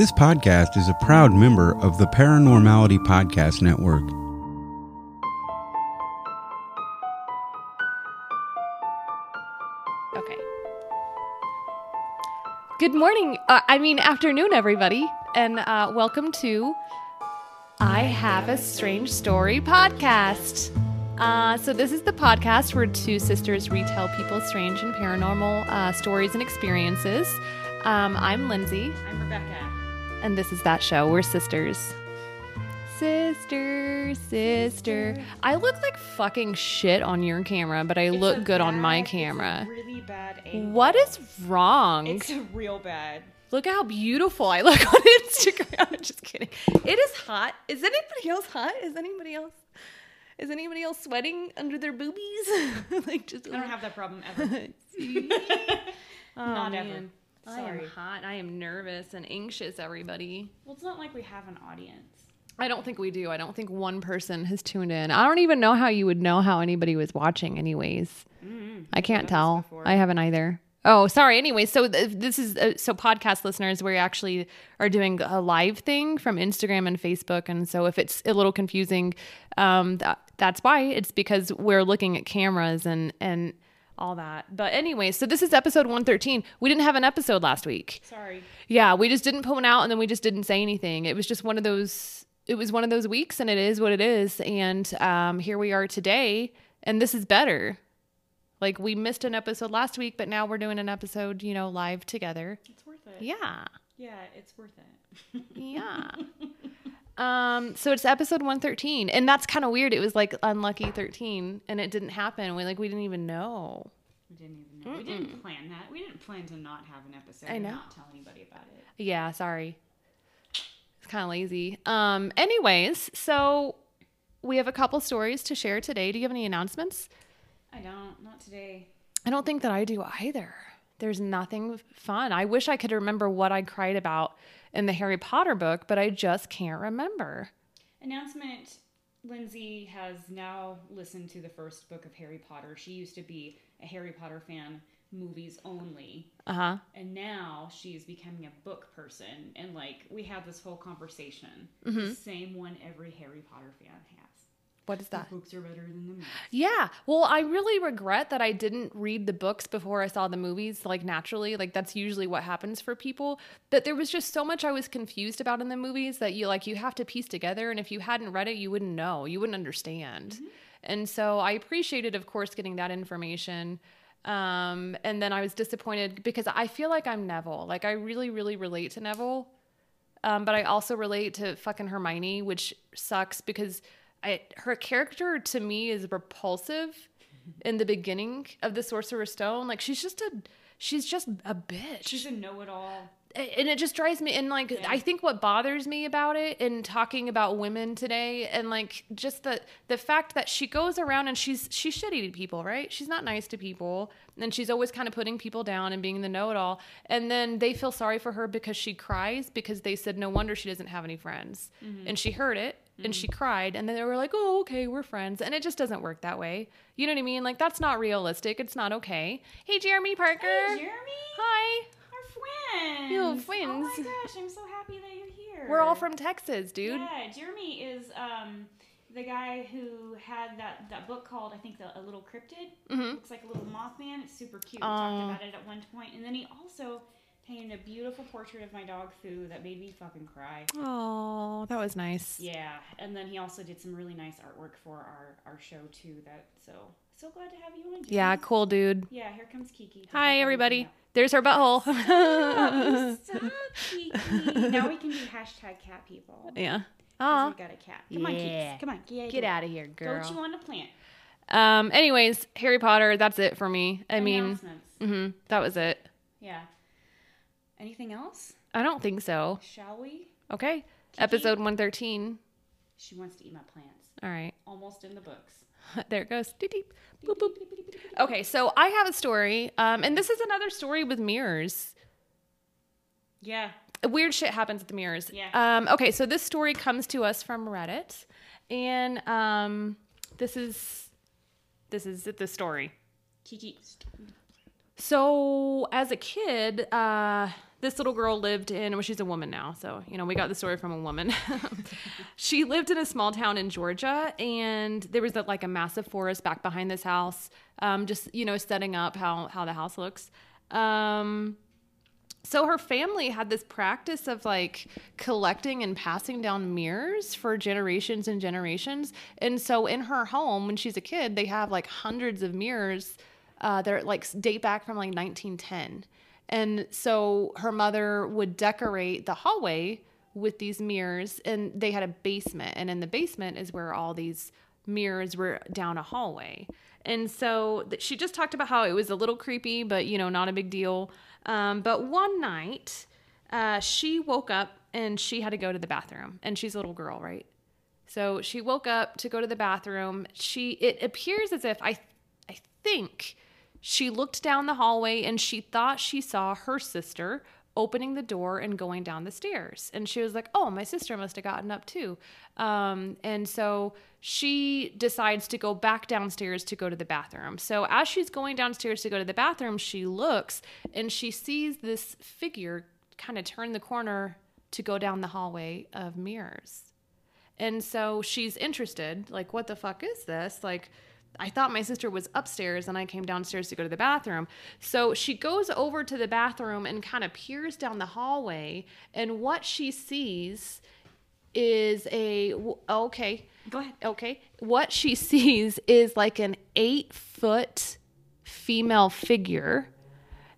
This podcast is a proud member of the Paranormality Podcast Network. Okay. Good morning. Uh, I mean, afternoon, everybody, and uh, welcome to I Have a Strange Story podcast. Uh, so, this is the podcast where two sisters retell people's strange and paranormal uh, stories and experiences. Um, I'm Lindsay, I'm Rebecca. And this is that show. We're sisters. Sister, sister. I look like fucking shit on your camera, but I It's look good on my bad- it's a camera. really bad angle. What is wrong? It's real bad. Look how beautiful I look on Instagram. Just kidding. It is hot. Is anybody else hot? Is anybody else? Is anybody else sweating under their boobies? like just. I don't have that problem ever. Oh, Not ever. Man. I am hot. I am nervous and anxious. Everybody. Well, it's not like we have an audience. I don't think we do. I don't think one person has tuned in. I don't even know how you would know how anybody was watching, anyways. I can't this tell. I haven't either. Oh, sorry. Anyway, so th- this is uh, so podcast listeners, we actually are doing a live thing from Instagram and Facebook, and so if it's a little confusing, um, that, that's why. It's because we're looking at cameras and and all that. But anyway, so this is episode one thirteen. We didn't have an episode last week. Sorry. Yeah, we just didn't put one out and then we just didn't say anything. It was just one of those it was one of those weeks and it is what it is. And um here we are today and this is better. Like we missed an episode last week, but now we're doing an episode, you know, live together. It's worth it. Yeah. Yeah, it's worth it. Yeah. um so it's episode 113 and that's kind of weird. It was like unlucky 13 and it didn't happen. We like we didn't even know. We didn't even know. We didn't plan that. We didn't plan to not have an episode I and know. not tell anybody about it. Yeah, sorry. It's kind of lazy. Um anyways, so we have a couple stories to share today. Do you have any announcements? I don't. Not today. I don't think that I do either. There's nothing fun. I wish I could remember what I cried about in the Harry Potter book, but I just can't remember. Announcement Lindsay has now listened to the first book of Harry Potter. She used to be a Harry Potter fan, movies only. Uh-huh. and now she's becoming a book person and like we had this whole conversation Mm-hmm. the same one every harry potter fan has What is that? the books are better than the movies Yeah. Well, I really regret that I didn't read the books before I saw the movies, like naturally. Like that's usually what happens for people. That there was just so much I was confused about in the movies that you like you have to piece together and if you hadn't read it, you wouldn't know. You wouldn't understand. And so I appreciated of course getting that information. Um and then I was disappointed because I feel like I'm Neville. Like I really really relate to Neville. Um, but I also relate to fucking Hermione, which sucks because I her character to me is repulsive in the beginning of the Sorcerer's Stone. Like she's just a she's just a bitch. she's a know-it-all. And it just drives me and like i think what bothers me about it in talking about women today and like just the the fact that she goes around and she's she's shitty to people right? She's not nice to people and she's always kind of putting people down and being the know-it-all. And then they feel sorry for her because she cries because they said no wonder she doesn't have any friends. Mm-hmm. And she heard it and she cried and then they were like oh okay we're friends and it just doesn't work that way. You know what i mean? Like that's not realistic. It's not okay. Hey jeremy parker. Hey jeremy. Hi. Our friends. Yo, oh friends. my gosh i'm so happy that you're here. We're all from Texas, dude. yeah jeremy is um the guy who had that, that book called I think the, a little cryptid. Mhm. looks like a little mothman. It's super cute. We talked about it at one point. And then he also painted a beautiful portrait of my dog Foo that made me fucking cry Oh, that was nice. Yeah, and then he also did some really nice artwork for our our show too. That so so glad to have you on. Yeah, cool, dude. Yeah, here comes Kiki. Hi, everybody. There's her butthole. up. Stop, Kiki. now we can do hashtag cat people. yeah. Aw. we got a cat. Come on, Yeah. Kiki. Come on, get, Get out of here, girl. chew on a plant. Um. Anyways, Harry Potter. That's it for me. I mean, Announcements. hmm that was it. Yeah. Anything else? I don't think so. Shall we? Okay. Episode 113. She wants to eat my plants. All right. Almost in the books. there it goes. Doop, doop. Boop, boop. Okay, so I have a story, um, and this is another story with mirrors. Yeah. weird shit happens at the mirrors. Yeah. Um, okay, so this story comes to us from Reddit, and um, this is this is the story. Kiki. So as a kid, uh, this little girl lived in well she's a woman now so you know we got the story from a woman. She lived in a small town in georgia and there was a, like a massive forest back behind this house um, just you know setting up how how the house looks. Um, so her family had this practice of like collecting and passing down mirrors for generations and generations. And so in her home when she's a kid they have like hundreds of mirrors uh, they're like date back from like 1910 and so her mother would decorate the hallway with these mirrors, and they had a basement. And in the basement is where all these mirrors were down a hallway. And so she just talked about how it was a little creepy, but you know, not a big deal. Um, but one night, uh, she woke up and she had to go to the bathroom, and she's a little girl, right? So she woke up to go to the bathroom. She it appears as if I I think she looked down the hallway and she thought she saw her sister opening the door and going down the stairs. And she was like, oh, my sister must have gotten up too. Um, and so she decides to go back downstairs to go to the bathroom. So as she's going downstairs to go to the bathroom, she looks and she sees this figure kind of turn the corner to go down the hallway of mirrors. And so she's interested, like, what the fuck is this? Like, I thought my sister was upstairs and I came downstairs to go to the bathroom. So she goes over to the bathroom and kind of peers down the hallway. And what she sees is a, okay. Go ahead. Okay. What she sees is like an eight foot female figure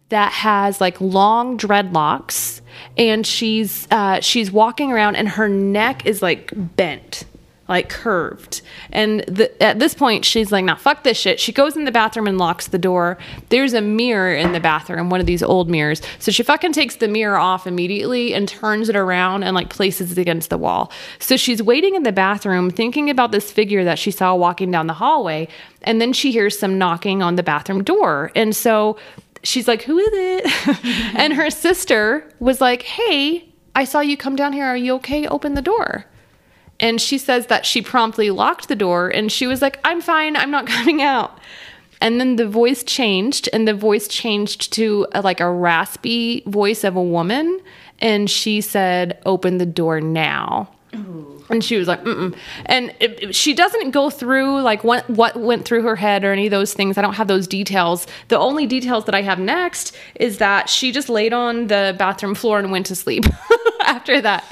that has like long dreadlocks and she's uh, she's walking around and her neck is like bent like curved. And the, at this point, she's like, "Now, fuck this shit." She goes in the bathroom and locks the door. There's a mirror in the bathroom, one of these old mirrors. So she fucking takes the mirror off immediately and turns it around and like places it against the wall. So she's waiting in the bathroom, thinking about this figure that she saw walking down the hallway, and then she hears some knocking on the bathroom door, and so she's like, "Who is it?" and her sister was like, "Hey." I saw you come down here. Are you okay? Open the door. And she says that she promptly locked the door and she was like, I'm fine, I'm not coming out. And then the voice changed and the voice changed to a, like a raspy voice of a woman. And she said, Open the door now. Ooh. And she was like, Mm-mm. and it, it, she doesn't go through like what what went through her head or any of those things. I don't have those details. The only details that I have next is that she just laid on the bathroom floor and went to sleep after that.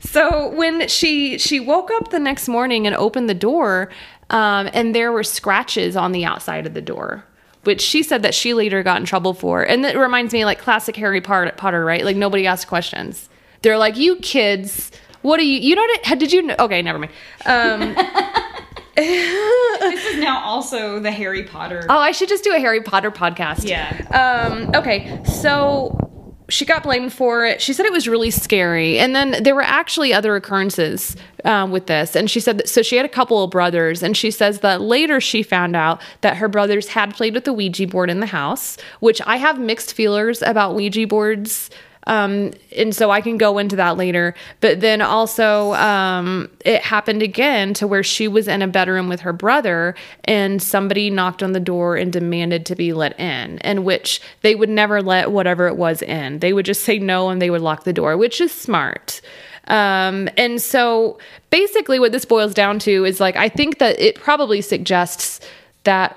So when she she woke up the next morning and opened the door, um, and there were scratches on the outside of the door which she said that she later got in trouble for. And it reminds me like classic Harry Potter, right? Like nobody asked questions. They're like, "You kids, what are you? You know what? Did you? Know? Okay, never mind." Um, this is now also the Harry Potter. Oh, I should just do a Harry Potter podcast. Yeah. Um, okay, so she got blamed for it. She said it was really scary. And then there were actually other occurrences um, with this. And she said that, so she had a couple of brothers. And she says that later she found out that her brothers had played with the Ouija board in the house, which I have mixed feelers about Ouija boards um, and so I can go into that later. But then also, um, it happened again to where she was in a bedroom with her brother, and somebody knocked on the door and demanded to be let in, and which they would never let whatever it was in. They would just say no and they would lock the door, which is smart. Um, and so basically, what this boils down to is like, I think that it probably suggests that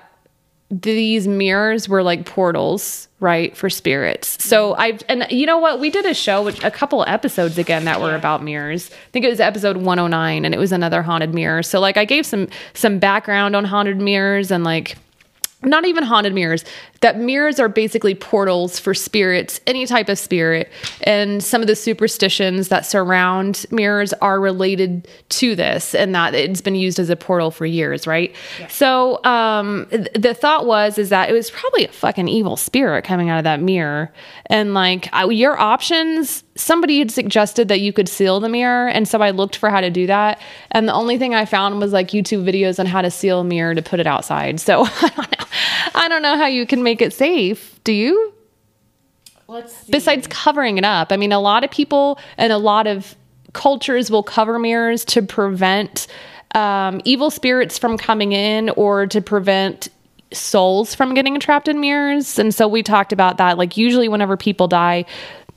these mirrors were like portals right for spirits. So i and you know what? We did a show which a couple episodes again that were about mirrors. I think it was episode 109 and it was another haunted mirror. So like i gave some some background on haunted mirrors and like not even haunted mirrors that mirrors are basically portals for spirits any type of spirit. And some of the superstitions that surround mirrors are related to this and that it's been used as a portal for years right? Yeah. so um, the thought was is that it was probably a fucking evil spirit coming out of that mirror. And like your options somebody had suggested that you could seal the mirror. And so i looked for how to do that. And the only thing i found was like youtube videos on how to seal a mirror to put it outside. So i don't know i don't know how you can make it safe. Do you? Let's see. besides covering it up. I mean a lot of people and a lot of cultures will cover mirrors to prevent um, evil spirits from coming in or to prevent souls from getting trapped in mirrors. And so we talked about that. Like usually whenever people die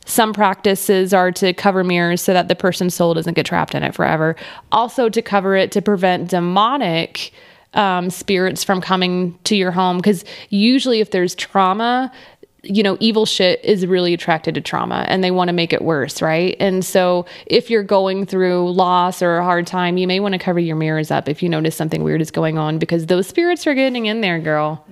Some practices are to cover mirrors so that the person's soul doesn't get trapped in it forever. Also, to cover it to prevent demonic um, spirits from coming to your home. Because usually, if there's trauma, you know, evil shit is really attracted to trauma and they want to make it worse, right? And so, if you're going through loss or a hard time, you may want to cover your mirrors up if you notice something weird is going on because those spirits are getting in there, girl.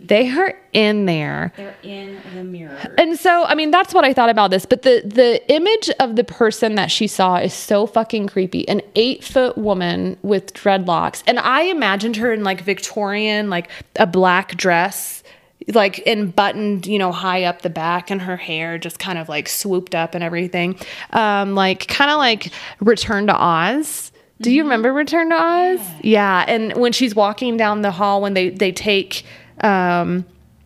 They are in there. They're in the mirror. And so, I mean, that's what I thought about this. But the the image of the person that she saw is so fucking creepy. An eight foot woman with dreadlocks, and I imagined her in like Victorian, like a black dress, like in buttoned, you know, high up the back, and her hair just kind of like swooped up and everything, um, like kind of like Return to Oz. Do you remember Return to Oz? Yeah. And when she's walking down the hall, when they they take, um,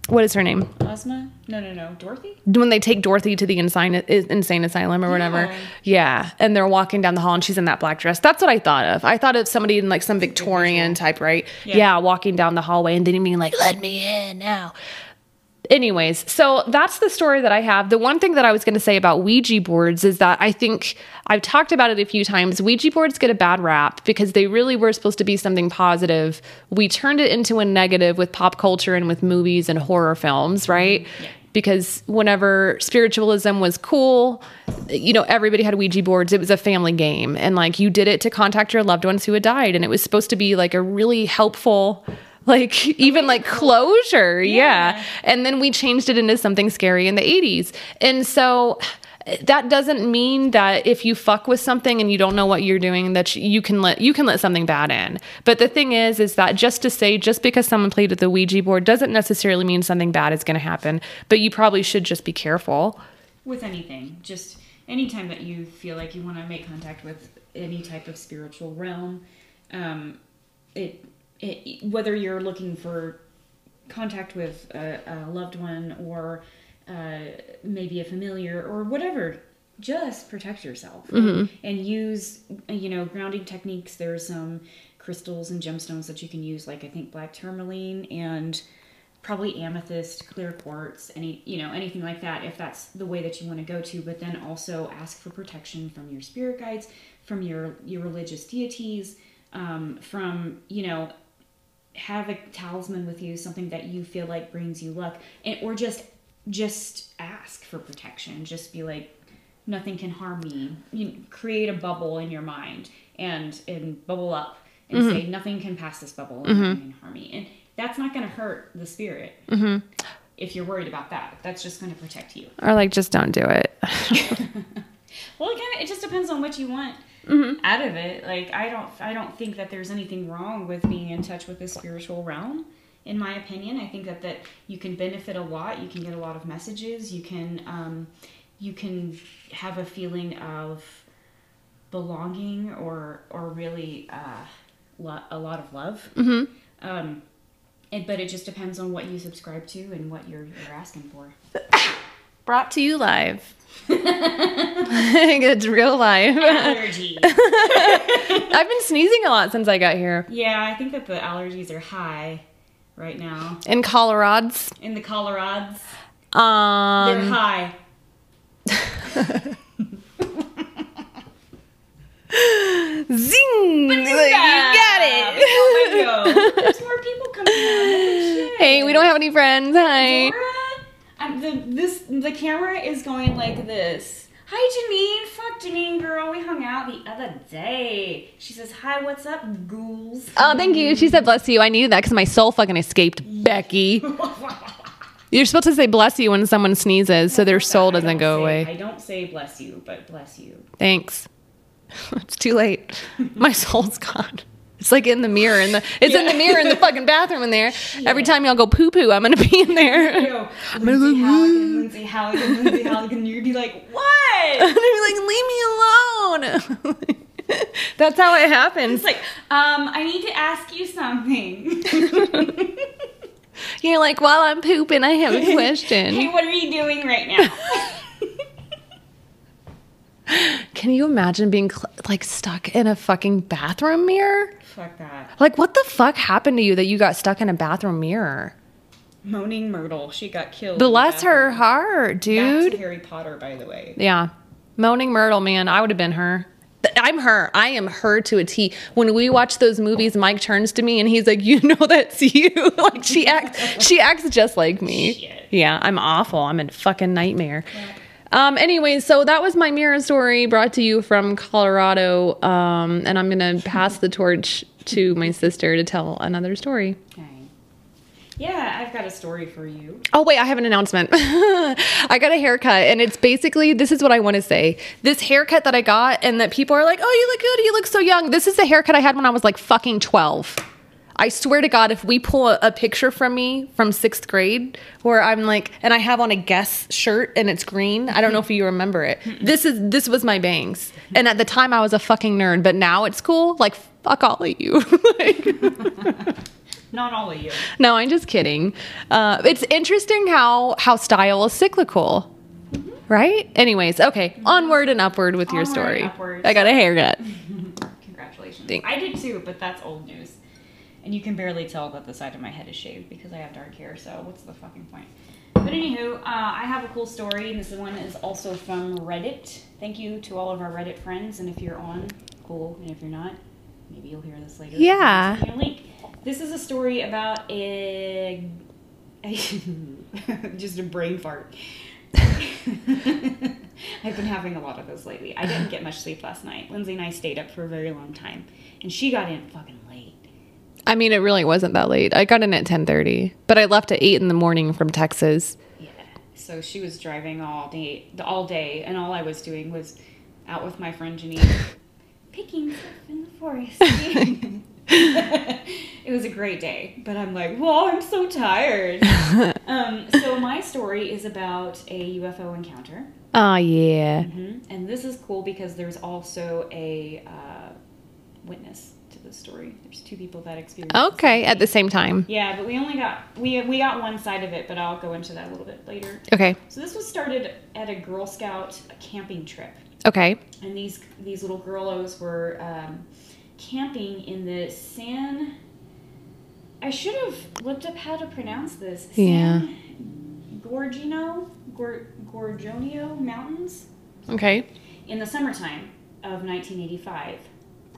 what is her name? Ozma? No, no, no. Dorothy? when they take Dorothy to the insane insane asylum or whatever. Yeah. Yeah, and they're walking down the hall and she's in that black dress. That's what I thought of. I thought of somebody in like some Victorian type, right? Yeah. Yeah. walking down the hallway and then being like, "Let me in now." Anyways, so that's the story that I have. The one thing that I was going to say about Ouija boards is that I think I've talked about it a few times. Ouija boards get a bad rap because they really were supposed to be something positive. We turned it into a negative with pop culture and with movies and horror films, mm-hmm. right? Because whenever spiritualism was cool, you know, everybody had Ouija boards. It was a family game. And like you did it to contact your loved ones who had died. And it was supposed to be like a really helpful, like even like closure. Yeah. And then we changed it into something scary in the 80s. And so that doesn't mean that if you fuck with something and you don't know what you're doing that you can let you can let something bad in. But the thing is is that just to say just because someone played with the Ouija board doesn't necessarily mean something bad is going to happen, but you probably should just be careful. With anything. Just anytime that you feel like you want to make contact with any type of spiritual realm, um, it, it whether you're looking for contact with a, a loved one or uh, maybe a familiar or whatever just protect yourself. And, and use you know grounding techniques. There's some crystals and gemstones that you can use like i think black tourmaline and probably amethyst clear quartz any you know anything like that if that's the way that you want to go to. But then also ask for protection from your spirit guides from your your religious deities um, from you know have a talisman with you something that you feel like brings you luck and or just just ask for protection. Just be like nothing can harm me. You create a bubble in your mind and and bubble up and mm-hmm. say nothing can pass this bubble and mm-hmm. nothing can harm me. And that's not going to hurt the spirit mm-hmm. if you're worried about that. That's just going to protect you. Or like just don't do it. well again it just depends on what you want out of it. Like i don't i don't think that there's anything wrong with being in touch with the spiritual realm in my opinion. I think that that you can benefit a lot. You can get a lot of messages. You can um, you can have a feeling of belonging or or really uh, lo- a lot of love. Um, and, but it just depends on what you subscribe to and what you're, you're asking for Brought to you live. it's real life. allergy I've been sneezing a lot since I got here. yeah i think that the allergies are high right now In Colorado's. in the Colorads. They're Um, high. zing! Like, you got it. Oh There's more people coming on. Hey, we don't have any friends. Hi. Dora, I'm the this the camera is going like this. Hi Janine, fuck Janine girl. We hung out the other day. She says, Hi, what's up, ghouls? Oh, thank you. She said bless you. I needed that because my soul fucking escaped, Becky. You're supposed to say bless you when someone sneezes so their soul doesn't go say- away. I don't say bless you, but bless you. Thanks. it's too late. My soul's gone. It's like in the mirror in the it's in the mirror in the fucking bathroom in there. Every time y'all go poo poo, I'm gonna be in there. Yo, Lindsay Halligan, Lindsay Halligan, Lindsay Halligan. You'd be like, What? and I'm like, leave me alone. That's how it happens. It's like, um, I need to ask you something. You're like, while I'm pooping, I have a question. hey, what are you doing right now? Can you imagine being cl- like stuck in a fucking bathroom mirror? Fuck that. Like, what the fuck happened to you that you got stuck in a bathroom mirror? Moaning Myrtle. She got killed. Bless her heart, dude. Harry Potter, by the way. Yeah. Moaning Myrtle, man, I would have been her. I'm her. I am her to a T. When we watch those movies, Mike turns to me and he's like, "You know that's you." like she acts, she acts just like me. Shit. Yeah, I'm awful. I'm a fucking nightmare. Um. Anyways, so that was my mirror story brought to you from Colorado. Um. And I'm gonna pass the torch to my sister to tell another story. Okay. Yeah, I've got a story for you. Oh wait, I have an announcement. I got a haircut and it's basically this is what I want to say. This haircut that I got and that people are like, "Oh, you look good. You look so young." This is the haircut I had when I was like fucking 12. I swear to God, if we pull a, a picture from me from sixth grade where I'm like, and I have on a Guess shirt and it's green. I don't know if you remember it. This is this was my bangs, and at the time I was a fucking nerd, but now it's cool. Like fuck all of you. Like, Not all of you. no, I'm just kidding. Uh, it's interesting how how style is cyclical, right? Anyways, okay, onward and upward with your story. I got a haircut. Congratulations. Thanks. I did too, but that's old news. And you can barely tell that the side of my head is shaved because I have dark hair, so what's the fucking point? But anywho, uh, I have a cool story, and this one is also from Reddit. Thank you to all of our Reddit friends, and if you're on, cool, and if you're not, maybe you'll hear this later. Yeah. A link. This is a story about a just a brain fart. I've been having a lot of those lately. I didn't get much sleep last night. Lindsay and I stayed up for a very long time, and she got in fucking late. I mean, it really wasn't that late. I got in at 10:30, but I left at eight in the morning from Texas. Yeah. So she was driving all day, all day, and all I was doing was out with my friend Janine, picking stuff in the forest. it was a great day, but I'm like, whoa, I'm so tired. um, so my story is about a UFO encounter. Oh yeah. hmm And this is cool because there's also a uh, witness to this story. There's two people that experienced. Okay, at the same time. Yeah, but we only got we we got one side of it, but I'll go into that a little bit later. Okay. So this was started at a Girl Scout camping trip, Okay. and these these little girlos were um, camping in the San. I should have looked up how to pronounce this. Yeah. San Gorgino, Gor, Gorgonio Mountains Okay. in the summertime of 1985.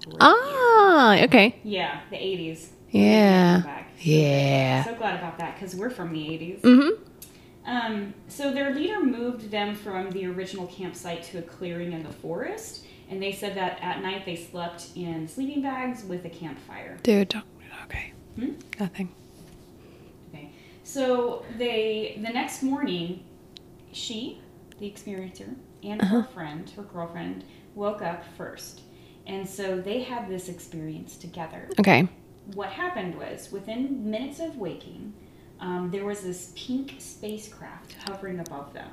Year. Ah. Okay. Yeah, the 80s. Yeah. Yeah. So glad about that because we're from the 80s. Mm-hmm. Um, so their leader moved them from the original campsite to a clearing in the forest, and they said that at night they slept in sleeping bags with a campfire. Dude. Don't, okay. Hmm? Nothing. Okay. So they the next morning, she, the experiencer, and her friend, her girlfriend, woke up first, and so they had this experience together. Okay. what happened was within minutes of waking um, there was this pink spacecraft hovering above them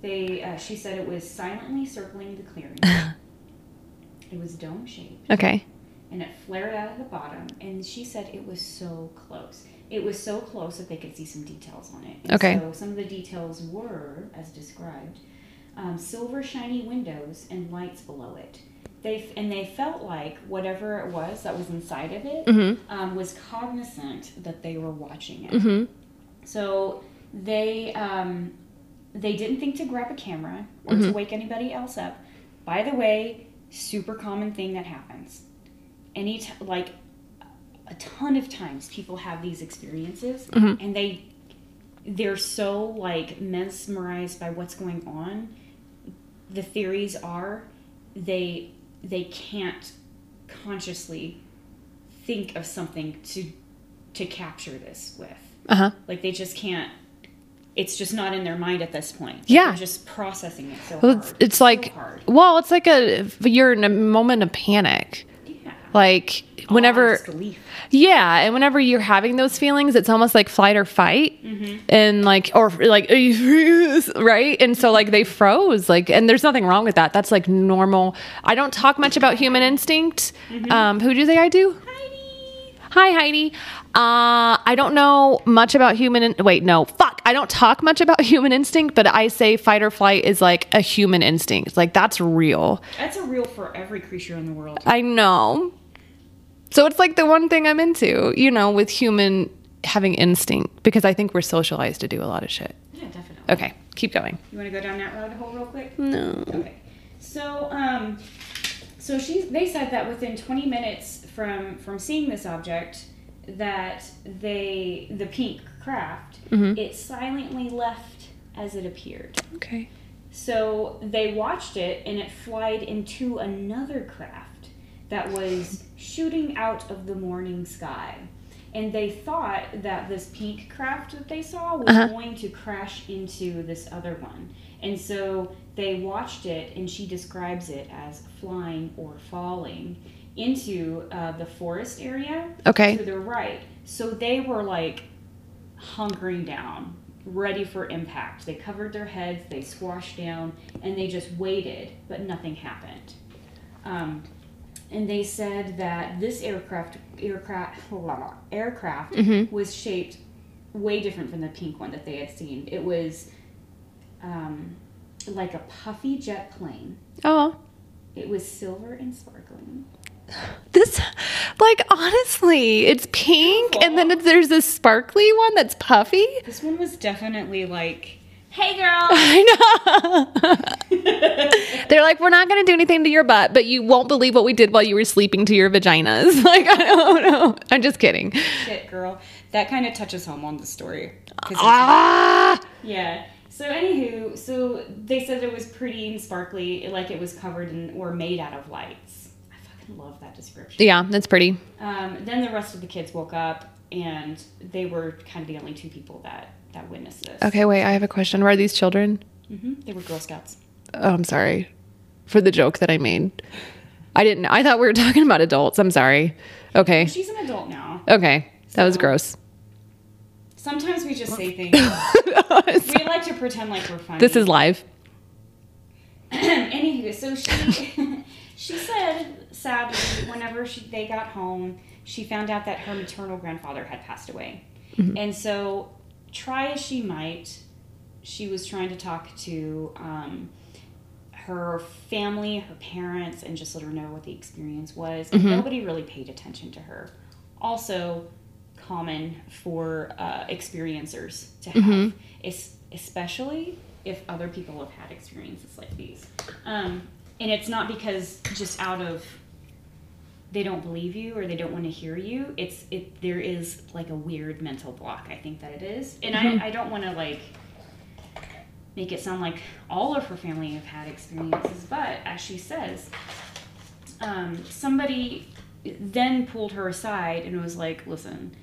they uh, she said it was silently circling the clearing it was dome shaped Okay. and it flared out at the bottom and she said it was so close it was so close that they could see some details on it and Okay. so some of the details were as described um, silver shiny windows and lights below it they and they felt like whatever it was that was inside of it Mhm. um, was cognizant that they were watching it Mhm. so they um, they didn't think to grab a camera or to wake anybody else up. By the way, super common thing that happens. Any t- like a ton of times people have these experiences and they they're so like mesmerized by what's going on. The theories are they they can't consciously think of something to to capture this with. Uh huh. Like they just can't. It's just not in their mind at this point. Yeah. they're just processing it so Well, hard. it's, it's So like, hard. well, it's like a you're in a moment of panic. Like whenever, yeah, and whenever you're having those feelings, it's almost like flight or fight, Mm-hmm. and like or like "Are you freeze?" right, and so like they froze, like, and there's nothing wrong with that. That's like normal. I don't talk much about human instinct. Mm-hmm. Um, who do you think I do? Hi, Heidi. Uh, I don't know much about human. In- Wait, no, fuck. I don't talk much about human instinct, but I say fight or flight is like a human instinct. Like that's real. That's a real for every creature in the world. I know. So it's like the one thing I'm into, you know, with human having instinct because I think we're socialized to do a lot of shit. Yeah, definitely. Okay, keep going. You want to go down that rabbit hole real quick? No. Okay. So, um, so she they said that within 20 minutes from from seeing this object, that they the pink craft it silently left as it appeared. Okay. So they watched it and it flied into another craft that was shooting out of the morning sky. And they thought that this pink craft that they saw was Uh-huh. going to crash into this other one. And so they watched it and she describes it as flying or falling into uh, the forest area Okay. to the right. So they were like hunkering down, ready for impact. They covered their heads, they squashed down, and they just waited, but nothing happened. Um, and they said that this aircraft aircraft aircraft was shaped way different from the pink one that they had seen. It was um, like a puffy jet plane. Oh, It was silver and sparkling. this, like, honestly, it's pink, and then there's this sparkly one that's puffy. This one was definitely like, "Hey, girl." I know. They're like, we're not going to do anything to your butt, but you won't believe what we did while you were sleeping to your vaginas. Like, I don't know. I'm just kidding. Shit, girl. That kind of touches home on the story. Ah! yeah. So anywho, so they said it was pretty and sparkly, like it was covered in or made out of lights. I fucking love that description. Yeah, that's pretty. Um, then the rest of the kids woke up, and they were kind of the only two people that that witnessed this. Okay, wait, I have a question. Were these children? hmm They were Girl Scouts. Oh, I'm sorry for the joke that I made. I didn't. I thought we were talking about adults. I'm sorry. Okay. She's an adult now. Okay. That was gross. Sometimes we just say things. we like to pretend like we're funny. this is live. Anywho, so she she said sadly, whenever she they got home, she found out that her maternal grandfather had passed away, and so try as she might, she was trying to talk to um, her family, her parents, and just let her know what the experience was. And nobody really paid attention to her. Also, common for uh, experiencers to have, es- especially if other people have had experiences like these. Um, and it's not because just out of they don't believe you or they don't want to hear you. It's it there is like a weird mental block. I think that it is, and I, I don't want to like make it sound like all of her family have had experiences, but as she says, um, somebody then pulled her aside and was like, "Listen,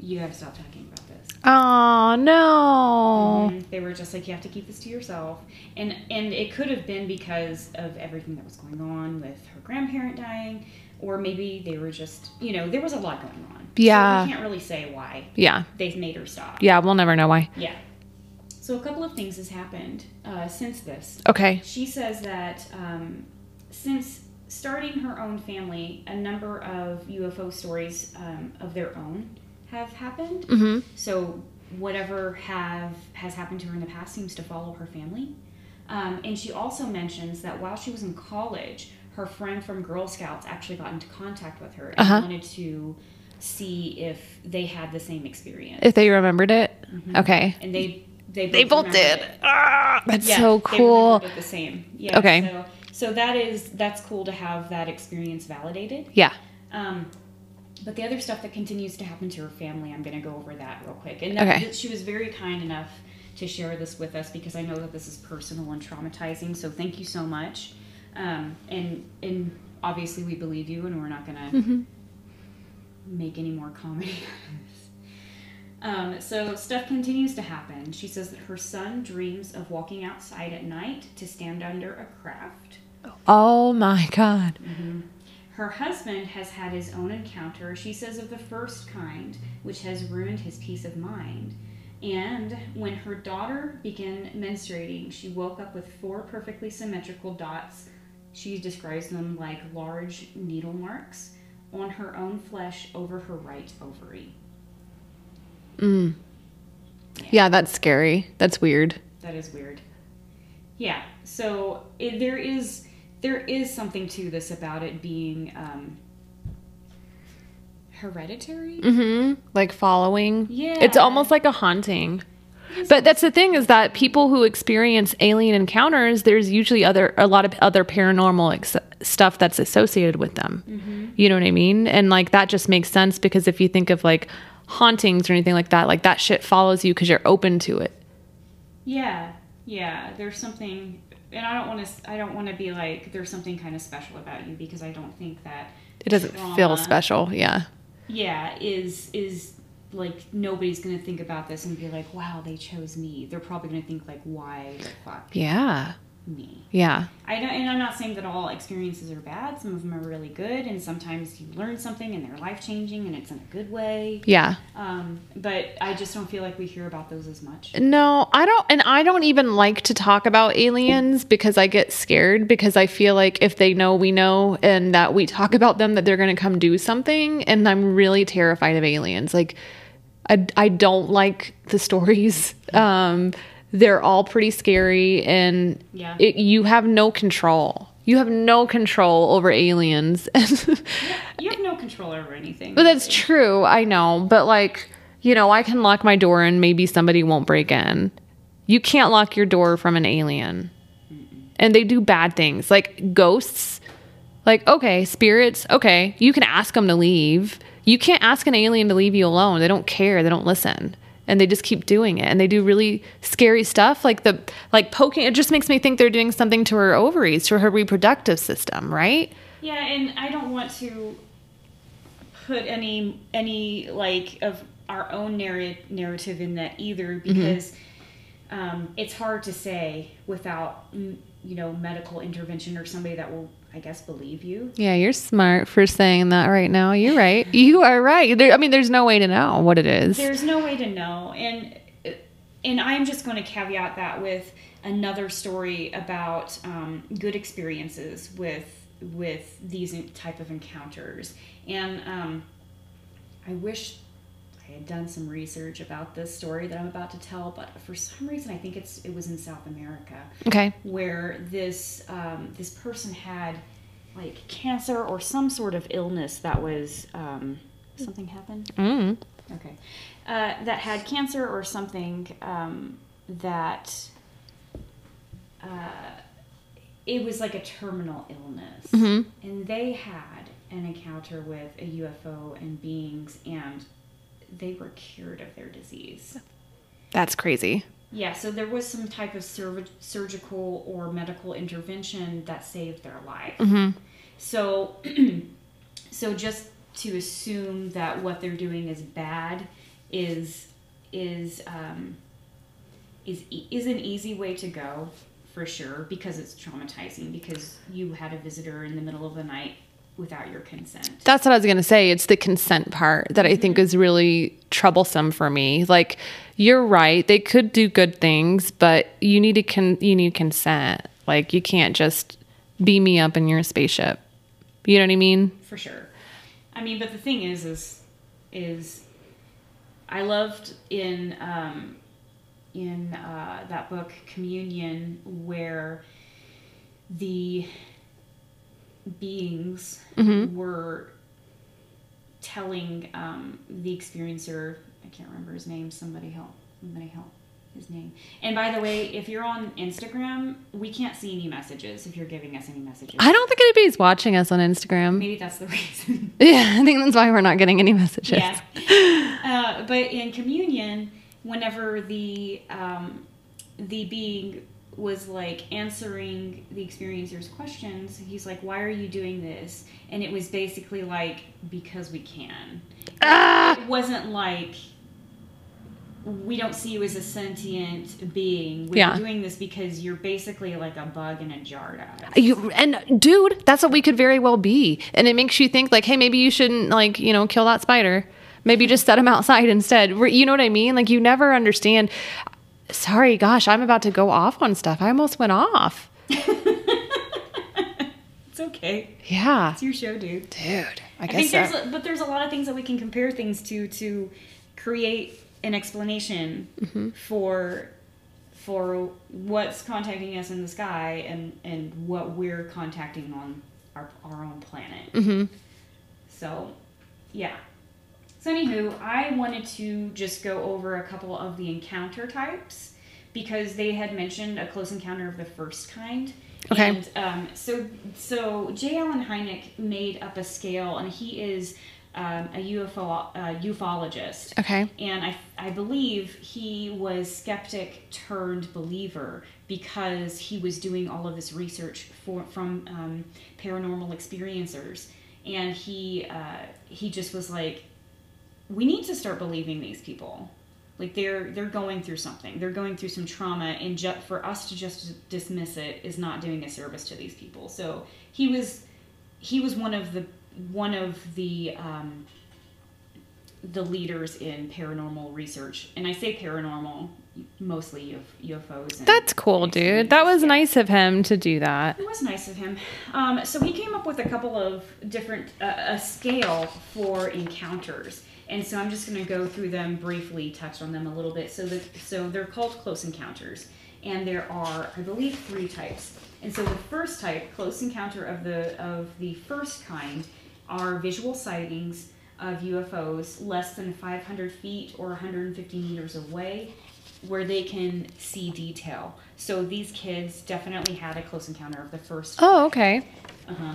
you got to stop talking about this." Oh no. And they were just like, "You have to keep this to yourself," and and it could have been because of everything that was going on with her grandparent dying, or maybe they were just, you know, there was a lot going on. Yeah. so we can't really say why Yeah. they made her stop. Yeah. We'll never know why. Yeah. So a couple of things has happened uh, since this. Okay. She says that um, since starting her own family, a number of UFO stories um, of their own have happened. Mm-hmm. So whatever have has happened to her in the past seems to follow her family. Um, and she also mentions that while she was in college, her friend from Girl Scouts actually got into contact with her and Uh-huh. wanted to see if they had the same experience. If they remembered it. Okay. and they they both, They both did. Ah, that's Yeah, so they cool. remembered it the same. Yeah. Okay. So, so that is that's cool to have that experience validated. Yeah. Um, but the other stuff that continues to happen to her family, I'm going to go over that real quick. And that, Okay. she was very kind enough to share this with us because I know that this is personal and traumatizing. So thank you so much. Um, and and obviously we believe you, and we're not going to Mm-hmm. make any more comedy. Um, so stuff continues to happen. She says that her son dreams of walking outside at night to stand under a craft. Oh my God. Her husband has had his own encounter, she says, of the first kind, which has ruined his peace of mind. And when her daughter began menstruating, she woke up with four perfectly symmetrical dots. She describes them like large needle marks on her own flesh over her right ovary. Mm. Yeah, that's scary. That's weird. That is weird. Yeah. So it, there is there is something to this about it being um, hereditary. hmm Like following. Yeah. It's almost like a haunting. But that's the thing is that people who experience alien encounters, there's usually other a lot of other paranormal ex- stuff that's associated with them. Mm-hmm. You know what I mean? And like that just makes sense because if you think of like hauntings or anything like that, like that shit follows you because you're open to it. Yeah, yeah. There's something, and I don't want to. I don't want to be like there's something kind of special about you because I don't think that It doesn't feel special. Yeah. Yeah, is is like nobody's gonna think about this and be like, wow, they chose me. They're probably gonna think like, why the fuck Yeah. me? Yeah. I don't, and I'm not saying that all experiences are bad. Some of them are really good, and sometimes you learn something and they're life changing, and it's in a good way. Yeah. Um, but I just don't feel like we hear about those as much. No, I don't. And I don't even like to talk about aliens because I get scared because I feel like if they know we know and that we talk about them, that they're going to come do something. And I'm really terrified of aliens. Like, I, I don't like the stories. Um, they're all pretty scary and Yeah. it, you have no control. You have no control over aliens. You have no control over anything. But that's true. I know. But like, you know, I can lock my door and maybe somebody won't break in. You can't lock your door from an alien. And they do bad things. Like ghosts. Like, okay, spirits, okay, you can ask them to leave. You can't ask an alien to leave you alone. They don't care. They don't listen. And they just keep doing it. And they do really scary stuff like the like poking it just makes me think they're doing something to her ovaries, to her reproductive system, right? Yeah, and I don't want to put any any like of our own narrative narrative in that either because um, it's hard to say without mm, you know medical intervention or somebody that will I guess believe you. Yeah, you're smart for saying that right now. You're right. You are right. There, I mean, there's no way to know what it is. There's no way to know, and and I'm just going to caveat that with another story about um, good experiences with with these type of encounters, and um, I wish I had done some research about this story that I'm about to tell, but for some reason I think it's it was in South America Okay. where this um, this person had like cancer or some sort of illness that was um, something happened. Mm. Okay, uh, that had cancer or something um, that uh, it was like a terminal illness, Mhm. and they had an encounter with a UFO and beings, and they were cured of their disease. That's crazy. Yeah, so there was some type of sur- surgical or medical intervention that saved their life. hmm So, so just to assume that what they're doing is bad is is um, is e- is an easy way to go for sure because it's traumatizing because you had a visitor in the middle of the night without your consent. That's what I was going to say. It's the consent part that I think is really troublesome for me. Like, you're right. They could do good things, but you need to con- you need consent. Like, you can't just beam me up in your spaceship. You know what I mean? for sure. I mean, but the thing is, is, is, I loved in um, in uh, that book Communion where the beings were telling um, the experiencer. I can't remember his name. Somebody help! Somebody help! His name. And by the way, if you're on Instagram, we can't see any messages if you're giving us any messages. I don't think anybody's watching us on Instagram. Maybe that's the reason. Yeah, I think that's why we're not getting any messages. Yeah. Uh, but in communion, whenever the um, the being was like answering the experiencer's questions, he's like, "Why are you doing this?" And it was basically like, "Because we can." Ah! It wasn't like we don't see you as a sentient being. We're Yeah. doing this because you're basically like a bug in a jar to us. You, and dude, that's what we could very well be. And it makes you think like, hey, maybe you shouldn't like, you know, kill that spider. Maybe just set him outside instead. You know what I mean? Like you never understand. Sorry, gosh, I'm about to go off on stuff. I almost went off. It's okay. Yeah. It's your show, dude. Dude, I I guess think there's, so. a, but there's a lot of things that we can compare things to to create an explanation Mm-hmm. for for what's contacting us in the sky and and what we're contacting on our our own planet. hmm So, yeah, So, anywho, I wanted to just go over a couple of the encounter types because they had mentioned a close encounter of the first kind. Okay. And um, so, so J. Allen Hynek made up a scale, and he is um, a UFO uh, ufologist. Okay. And I, I believe he was skeptic turned believer because he was doing all of this research for from um, paranormal experiencers, and he uh, he just was like, we need to start believing these people. Like they're they're going through something. They're going through some trauma, and ju- for us to just dismiss it is not doing a service to these people. So he was he was one of the one of the um, the leaders in paranormal research, and I say paranormal, mostly Uf- UFOs. And That's cool, dude. That was nice of him to do that. It was nice of him. Um, so he came up with a couple of different uh, a scale for encounters, and so I'm just going to go through them briefly, touch on them a little bit. So that so they're called close encounters, and there are I believe three types. And so the first type, close encounter of the of the first kind, are visual sightings of UFOs less than 500 feet or 150 meters away where they can see detail. So these kids definitely had a close encounter of the first. Oh, okay. Uh-huh.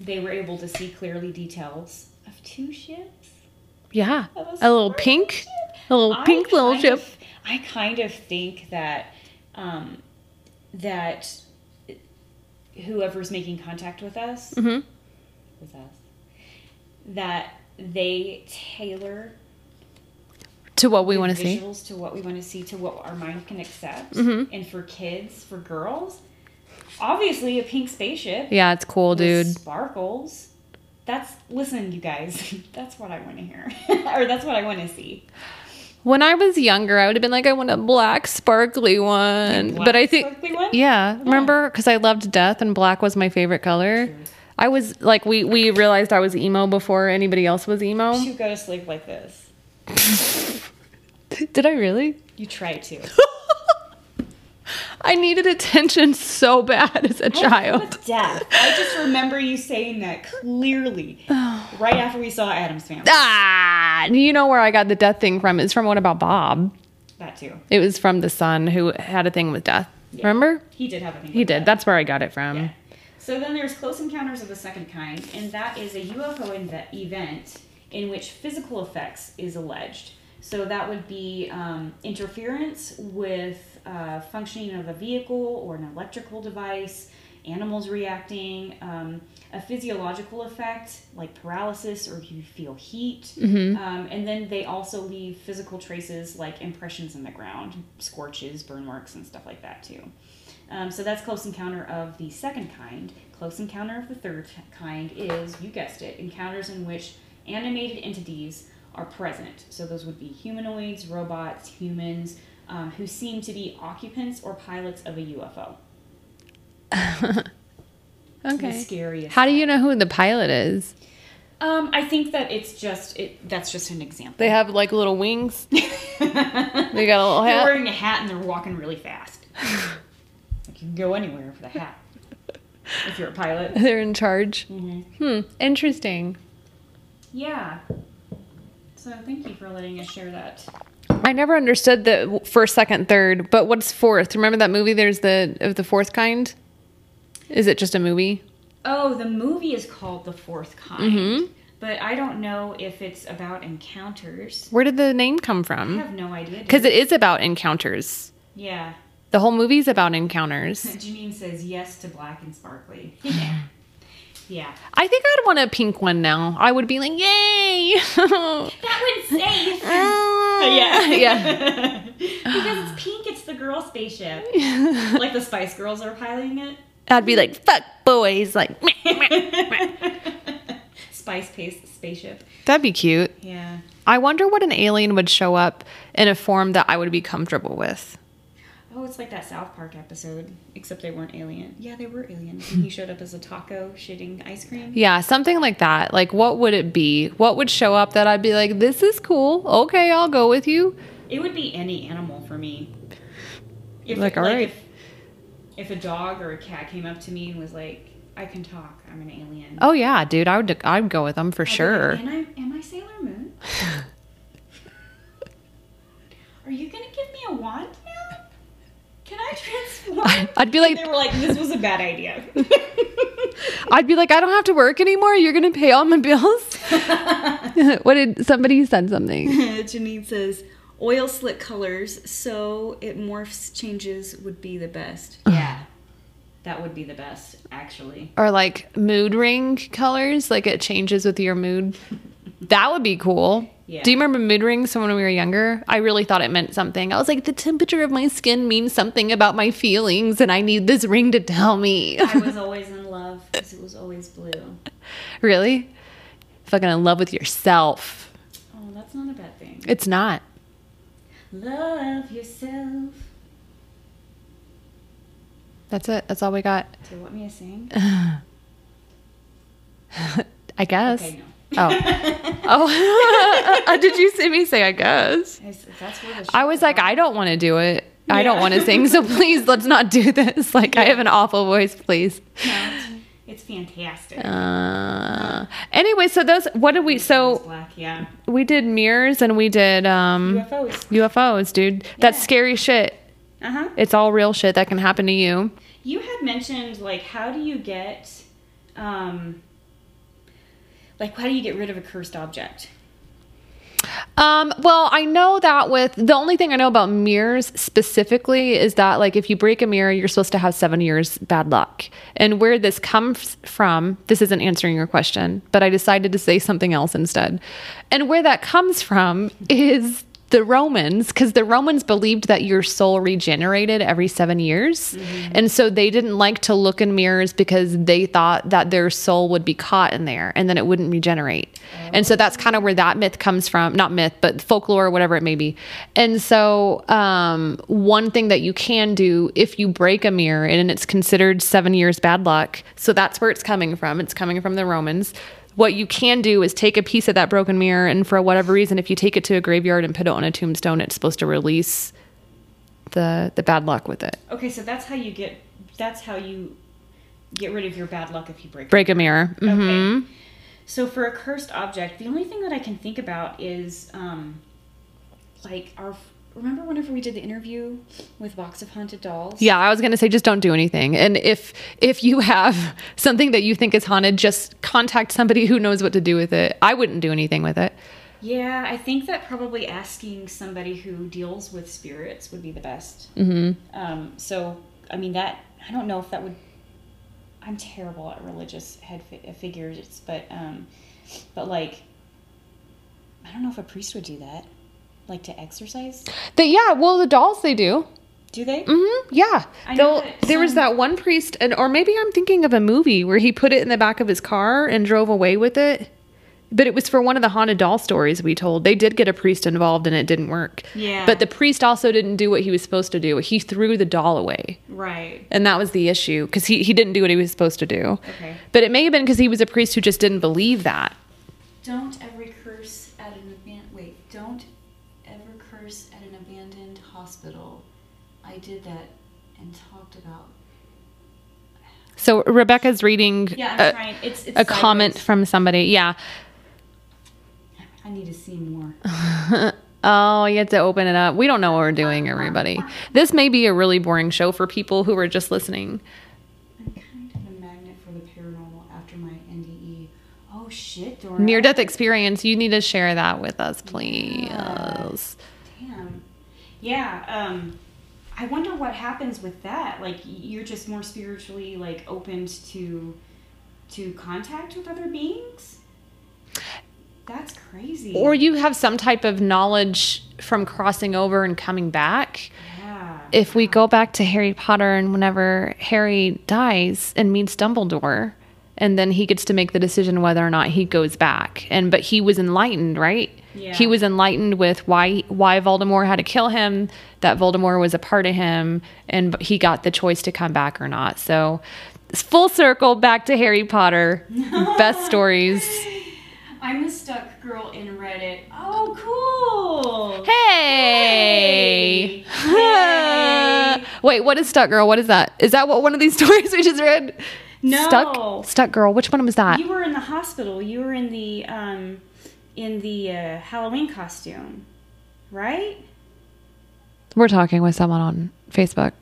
They were able to see clearly details of two ships. Yeah. A little pink, a little I pink little ship. of- I kind of think that um, that whoever's making contact with us, Mhm. with us, that they tailor To what we want to see. visuals to what we want to see to what our mind can accept Mhm. and for kids for girls obviously a pink spaceship Yeah, it's cool, dude. sparkles that's listen you guys that's what i want to hear or that's what i want to see When I was younger, I would have been like, I want a black, sparkly one. Black but I think, sparkly one? yeah, remember? Because I loved death and black was my favorite color. I was like, we we realized I was emo before anybody else was emo. you go to sleep like this Did I really? you try to I needed attention so bad as a child. With death i just remember you saying that clearly right after we saw Addams Family Ah, you know where I got the death thing from? It's from What About Bob? that too It was from the son who had a thing with death. Remember? he did have a thing He did. that. That's where I got it from. Yeah. So then there's close encounters of the second kind, and that is a UFO inve- event in which physical effects is alleged. So that would be um, interference with uh, functioning of a vehicle or an electrical device, animals reacting, um, a physiological effect like paralysis or you feel heat, um, and then they also leave physical traces like impressions in the ground, scorches, burn marks, and stuff like that too. Um, so that's close encounter of the second kind. Close encounter of the third kind is, you guessed it, encounters in which animated entities are present. So those would be humanoids, robots, humans, um, who seem to be occupants or pilots of a UFO. The Okay. scariest. How do you know who the pilot is? Um, I think that it's just it. That's just an example. They have like little wings. they got a little hat. They're wearing a hat and they're walking really fast. like you can go anywhere with a hat if you're a pilot. They're in charge. hmm Hmm. Interesting. Yeah. So thank you for letting us share that. I never understood the first, second, third. But what's fourth? Remember that movie? There's the of the fourth kind. Is it just a movie? Oh, the movie is called The Fourth Kind, mm-hmm. but I don't know if it's about encounters. Where did the name come from? I have no idea. Because it is about encounters. yeah, The whole movie's about encounters. Janine says yes to black and sparkly. Yeah, yeah. I think I'd want a pink one now. I would be like, yay! That would say uh, yeah. yeah. because it's pink. It's the girl spaceship, like the Spice Girls are piloting it. I'd be like, fuck boys. Like, Spice Pace spaceship. that'd be cute. Yeah. I wonder what an alien would show up in a form that I would be comfortable with. It's like that South Park episode, except they weren't alien. Yeah, they were aliens. And he showed up as a taco shitting ice cream. Yeah, something like that. Like, what would it be? What would show up that I'd be like, this is cool. Okay, I'll go with you. It would be any animal for me. If, Like, all right. if, if a dog or a cat came up to me and was like, "I can talk. I'm an alien." Oh yeah, dude, I would. I'd go with them for I'd sure. like, Am I? Am I Sailor Moon? Are you gonna give me a wand now? Can I transform? I'd be like, they were like, this was a bad idea. I'd be like, I don't have to work anymore. You're gonna pay all my bills. what did somebody said something? Janine says, oil slick colors, so it morphs changes would be the best. Yeah, that would be the best, actually. Or like mood ring colors, like it changes with your mood. That would be cool. Yeah. Do you remember mood rings from when we were younger? I really thought it meant something. I was like, the temperature of my skin means something about my feelings, and I need this ring to tell me. I was always in love because it was always blue. really? Fucking in love with yourself. Oh, that's not a bad thing. It's not. Love yourself. That's it. That's all we got. Do you want me to sing? I guess. Okay, no. Oh. oh. Did you see me say I guess? That's where the I was like, I don't want to do it. I don't want to sing, so please let's not do this. Like, I have an awful voice, please. No, it's, it's fantastic. Uh, anyway, so those, what did we, so black, yeah. we did mirrors and we did um, UFOs. UFOs, dude. That's scary shit. Uh huh. It's all real shit that can happen to you. You had mentioned like how do you get, um, like how do you get rid of a cursed object? Um, well, I know that with the only thing I know about mirrors specifically is that like if you break a mirror, you're supposed to have seven years bad luck. And where this comes from, this isn't answering your question, but I decided to say something else instead. And where that comes from is the Romans, because the Romans believed that your soul regenerated every seven years. And so they didn't like to look in mirrors because they thought that their soul would be caught in there and then it wouldn't regenerate. And so that's kind of where that myth comes from. Not myth, but folklore, whatever it may be. And so, um, one thing that you can do if you break a mirror and it's considered seven years bad luck, so that's where it's coming from. It's coming from the Romans what you can do is take a piece of that broken mirror and for whatever reason if you take it to a graveyard and put it on a tombstone it's supposed to release the the bad luck with it Okay, so that's how you get. That's how you get rid of your bad luck if you break. break a mirror hmm Okay. So for a cursed object, the only thing that I can think about is um, like our. Remember whenever we did the interview with Box of Haunted Dolls? yeah i was going to say just don't do anything and if if you have something that you think is haunted just contact somebody who knows what to do with it i wouldn't do anything with it Yeah, I think that probably asking somebody who deals with spirits would be the best. Mm-hmm. Um, so, I mean, that I don't know if that would. I'm terrible at religious head fi- figures, but um, but like, I don't know if a priest would do that, like to exorcise. the, yeah well the dolls they do Do they? Mm hmm Yeah. I know They'll- there was that one priest, and or maybe I'm thinking of a movie where he put it in the back of his car and drove away with it. But it was for one of the haunted doll stories we told. They did get a priest involved and it didn't work. Yeah. But the priest also didn't do what he was supposed to do. He threw the doll away. Right. And that was the issue because he, he didn't do what he was supposed to do. Okay. But it may have been because he was a priest who just didn't believe that. Don't ever I did that and talked about. So Rebecca's reading Yeah, a. It's, it's a comment from somebody. Yeah. I need to see more. Oh, you have to open it up. We don't know what we're doing, everybody. This may be a really boring show for people who are just listening. I'm kind of a magnet for the paranormal after my NDE. Oh shit, Dora. Near death experience, you need to share that with us, please. Damn. Yeah. Um, I wonder what happens with that. Like you're just more spiritually like opened to to contact with other beings. That's crazy. Or you have some type of knowledge from crossing over and coming back. yeah. If we go back to Harry Potter and whenever Harry dies and meets Dumbledore, and then he gets to make the decision whether or not he goes back. And but he was enlightened, right? Yeah. He was enlightened with why why Voldemort had to kill him, that Voldemort was a part of him, and he got the choice to come back or not. So full circle back to Harry Potter. Best stories. I'm the stuck girl in Reddit. Oh, cool. Hey. Hey. Wait, what is Stuck Girl? What is that? Is that what one of these stories we just read? No. Stuck Stuck Girl. Which one was that? You were in the hospital. You were in the um, in the uh, Halloween costume, right? We're talking with someone on Facebook.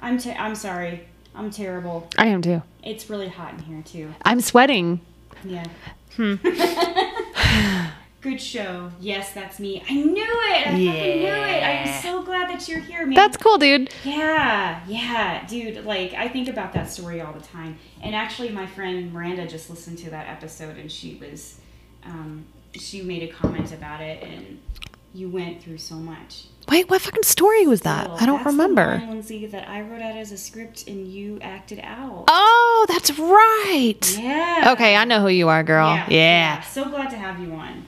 I'm te- I'm sorry. I'm terrible. I am too. It's really hot in here too. I'm sweating. Yeah. Hmm. Good show. Yes, that's me. I knew it. I fucking knew it. I'm so glad that you're here, man. That's cool, dude. Yeah, yeah, dude. Like I think about that story all the time. And actually, my friend Miranda just listened to that episode, and she was, um, she made a comment about it, and you went through so much. Wait, what fucking story was that? Well, I don't the remember. one, Lindsay, that I wrote out as a script, and you acted out. Oh, that's right. Yeah. Okay, I know who you are, girl. Yeah, Yeah. So glad to have you on.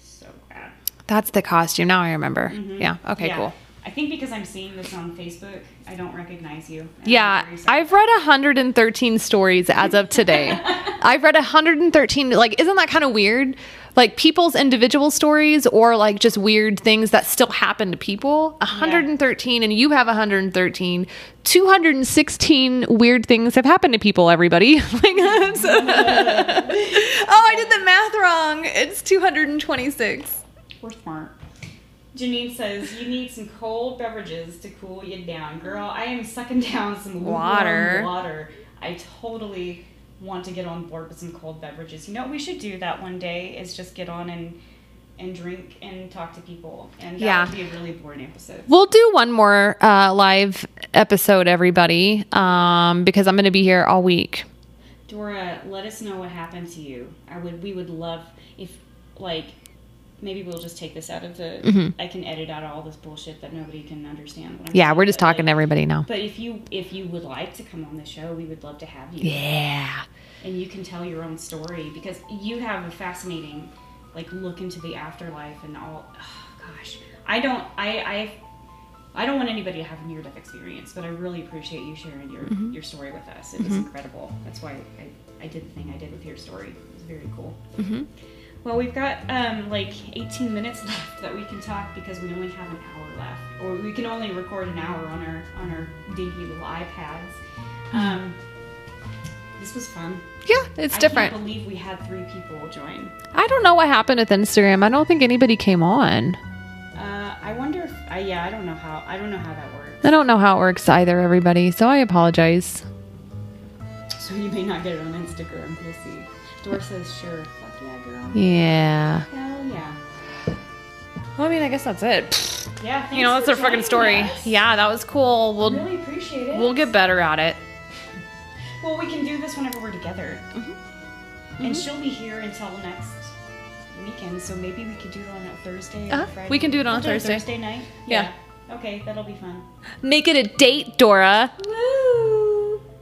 So glad. That's the costume. Now I remember. Mhm. Yeah. Okay, Yeah. cool. I think because I'm seeing this on Facebook, I don't recognize you. Yeah. I've read 113 stories as of today. I've read 113. Like, isn't that kind of weird? Like people's individual stories, or like just weird things that still happen to people. 113, and you have 113. 216 weird things have happened to people. Everybody. like, oh, I did the math wrong. It's 226. We're smart. Janine says you need some cold beverages to cool you down, girl. I am sucking down some Water. Water. I totally want to get on board with some cold beverages. You know, what we should do that one day. Is just get on and and drink and talk to people, and that Yeah. would be a really boring episode. We'll do one more uh, live episode, everybody, um, because I'm going to be here all week. Dora, let us know what happened to you. I would. We would love if like. Maybe we'll just take this out of the. I can edit out all this bullshit that nobody can understand. Yeah, we're just talking to everybody now. But if you if you would like to come on the show, we would love to have you. Yeah. And you can tell your own story because you have a fascinating like look into the afterlife and all. Oh, gosh, I don't I I I don't want anybody to have a near death experience, but I really appreciate you sharing your Mm-hmm. your story with us. It was incredible. That's why I I did the thing I did with your story. It was very cool. Mhm. Well, we've got um, like 18 minutes left that we can talk because we only have an hour left, or we can only record an hour on our on our dinky little iPads. Um, this was fun. Yeah, it's I different. can't believe we had three people join. I don't know what happened with Instagram. I don't think anybody came on. Uh, I wonder if I yeah I don't know how I don't know how that works. I don't know how it works either, everybody. So I apologize. So you may not get it on Instagram. We'll see. Dora says sure. Fuck yeah. Yeah. Hell yeah. Well, I mean, I guess that's it. Yeah. You know, that's for our fucking story. us. Yeah, that was cool. We'll Really appreciate it. we'll get better at it. Well, we can do this whenever we're together. Mm-hmm. And she'll be here until next weekend, so maybe we could do it on a Thursday Uh-huh. Friday. We can do it on We'll a Thursday. Thursday night. Yeah. Okay, that'll be fun. Make it a date, Dora.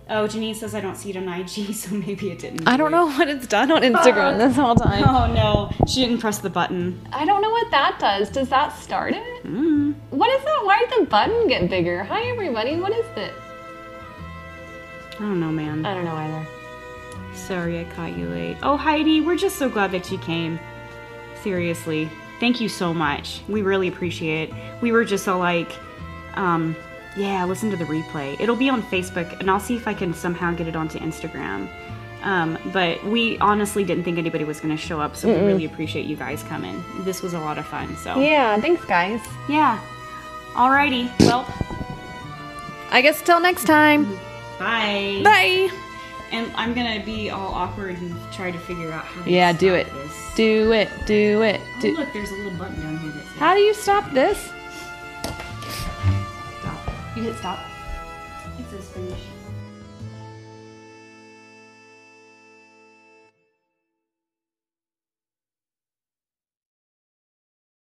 Woo! Oh, Janine says I don't see it on IG, so maybe it didn't. I do don't know what it's done on Instagram this whole time. Oh no, she didn't press the button. I don't know what that does. Does that start it? Mm. What is that? Why did the button get bigger? Hi, everybody. What is it? I don't know, man. I don't know either. Sorry I caught you late. Oh, Heidi, we're just so glad that you came. Seriously. Thank you so much. We really appreciate it. We were just so like, um, yeah, listen to the replay. It'll be on Facebook, and I'll see if I can somehow get it onto Instagram. Um, but we honestly didn't think anybody was going to show up, so we really appreciate you guys coming. This was a lot of fun. So, Yeah, thanks, guys. yeah. Alrighty. Well, I guess till next time. bye. Bye. And I'm going to be all awkward and try to figure out how to Yeah, do it. This. Do it. Do it. Oh, look, there's a little button down here that says How do you stop this? You hit stop. It says finish.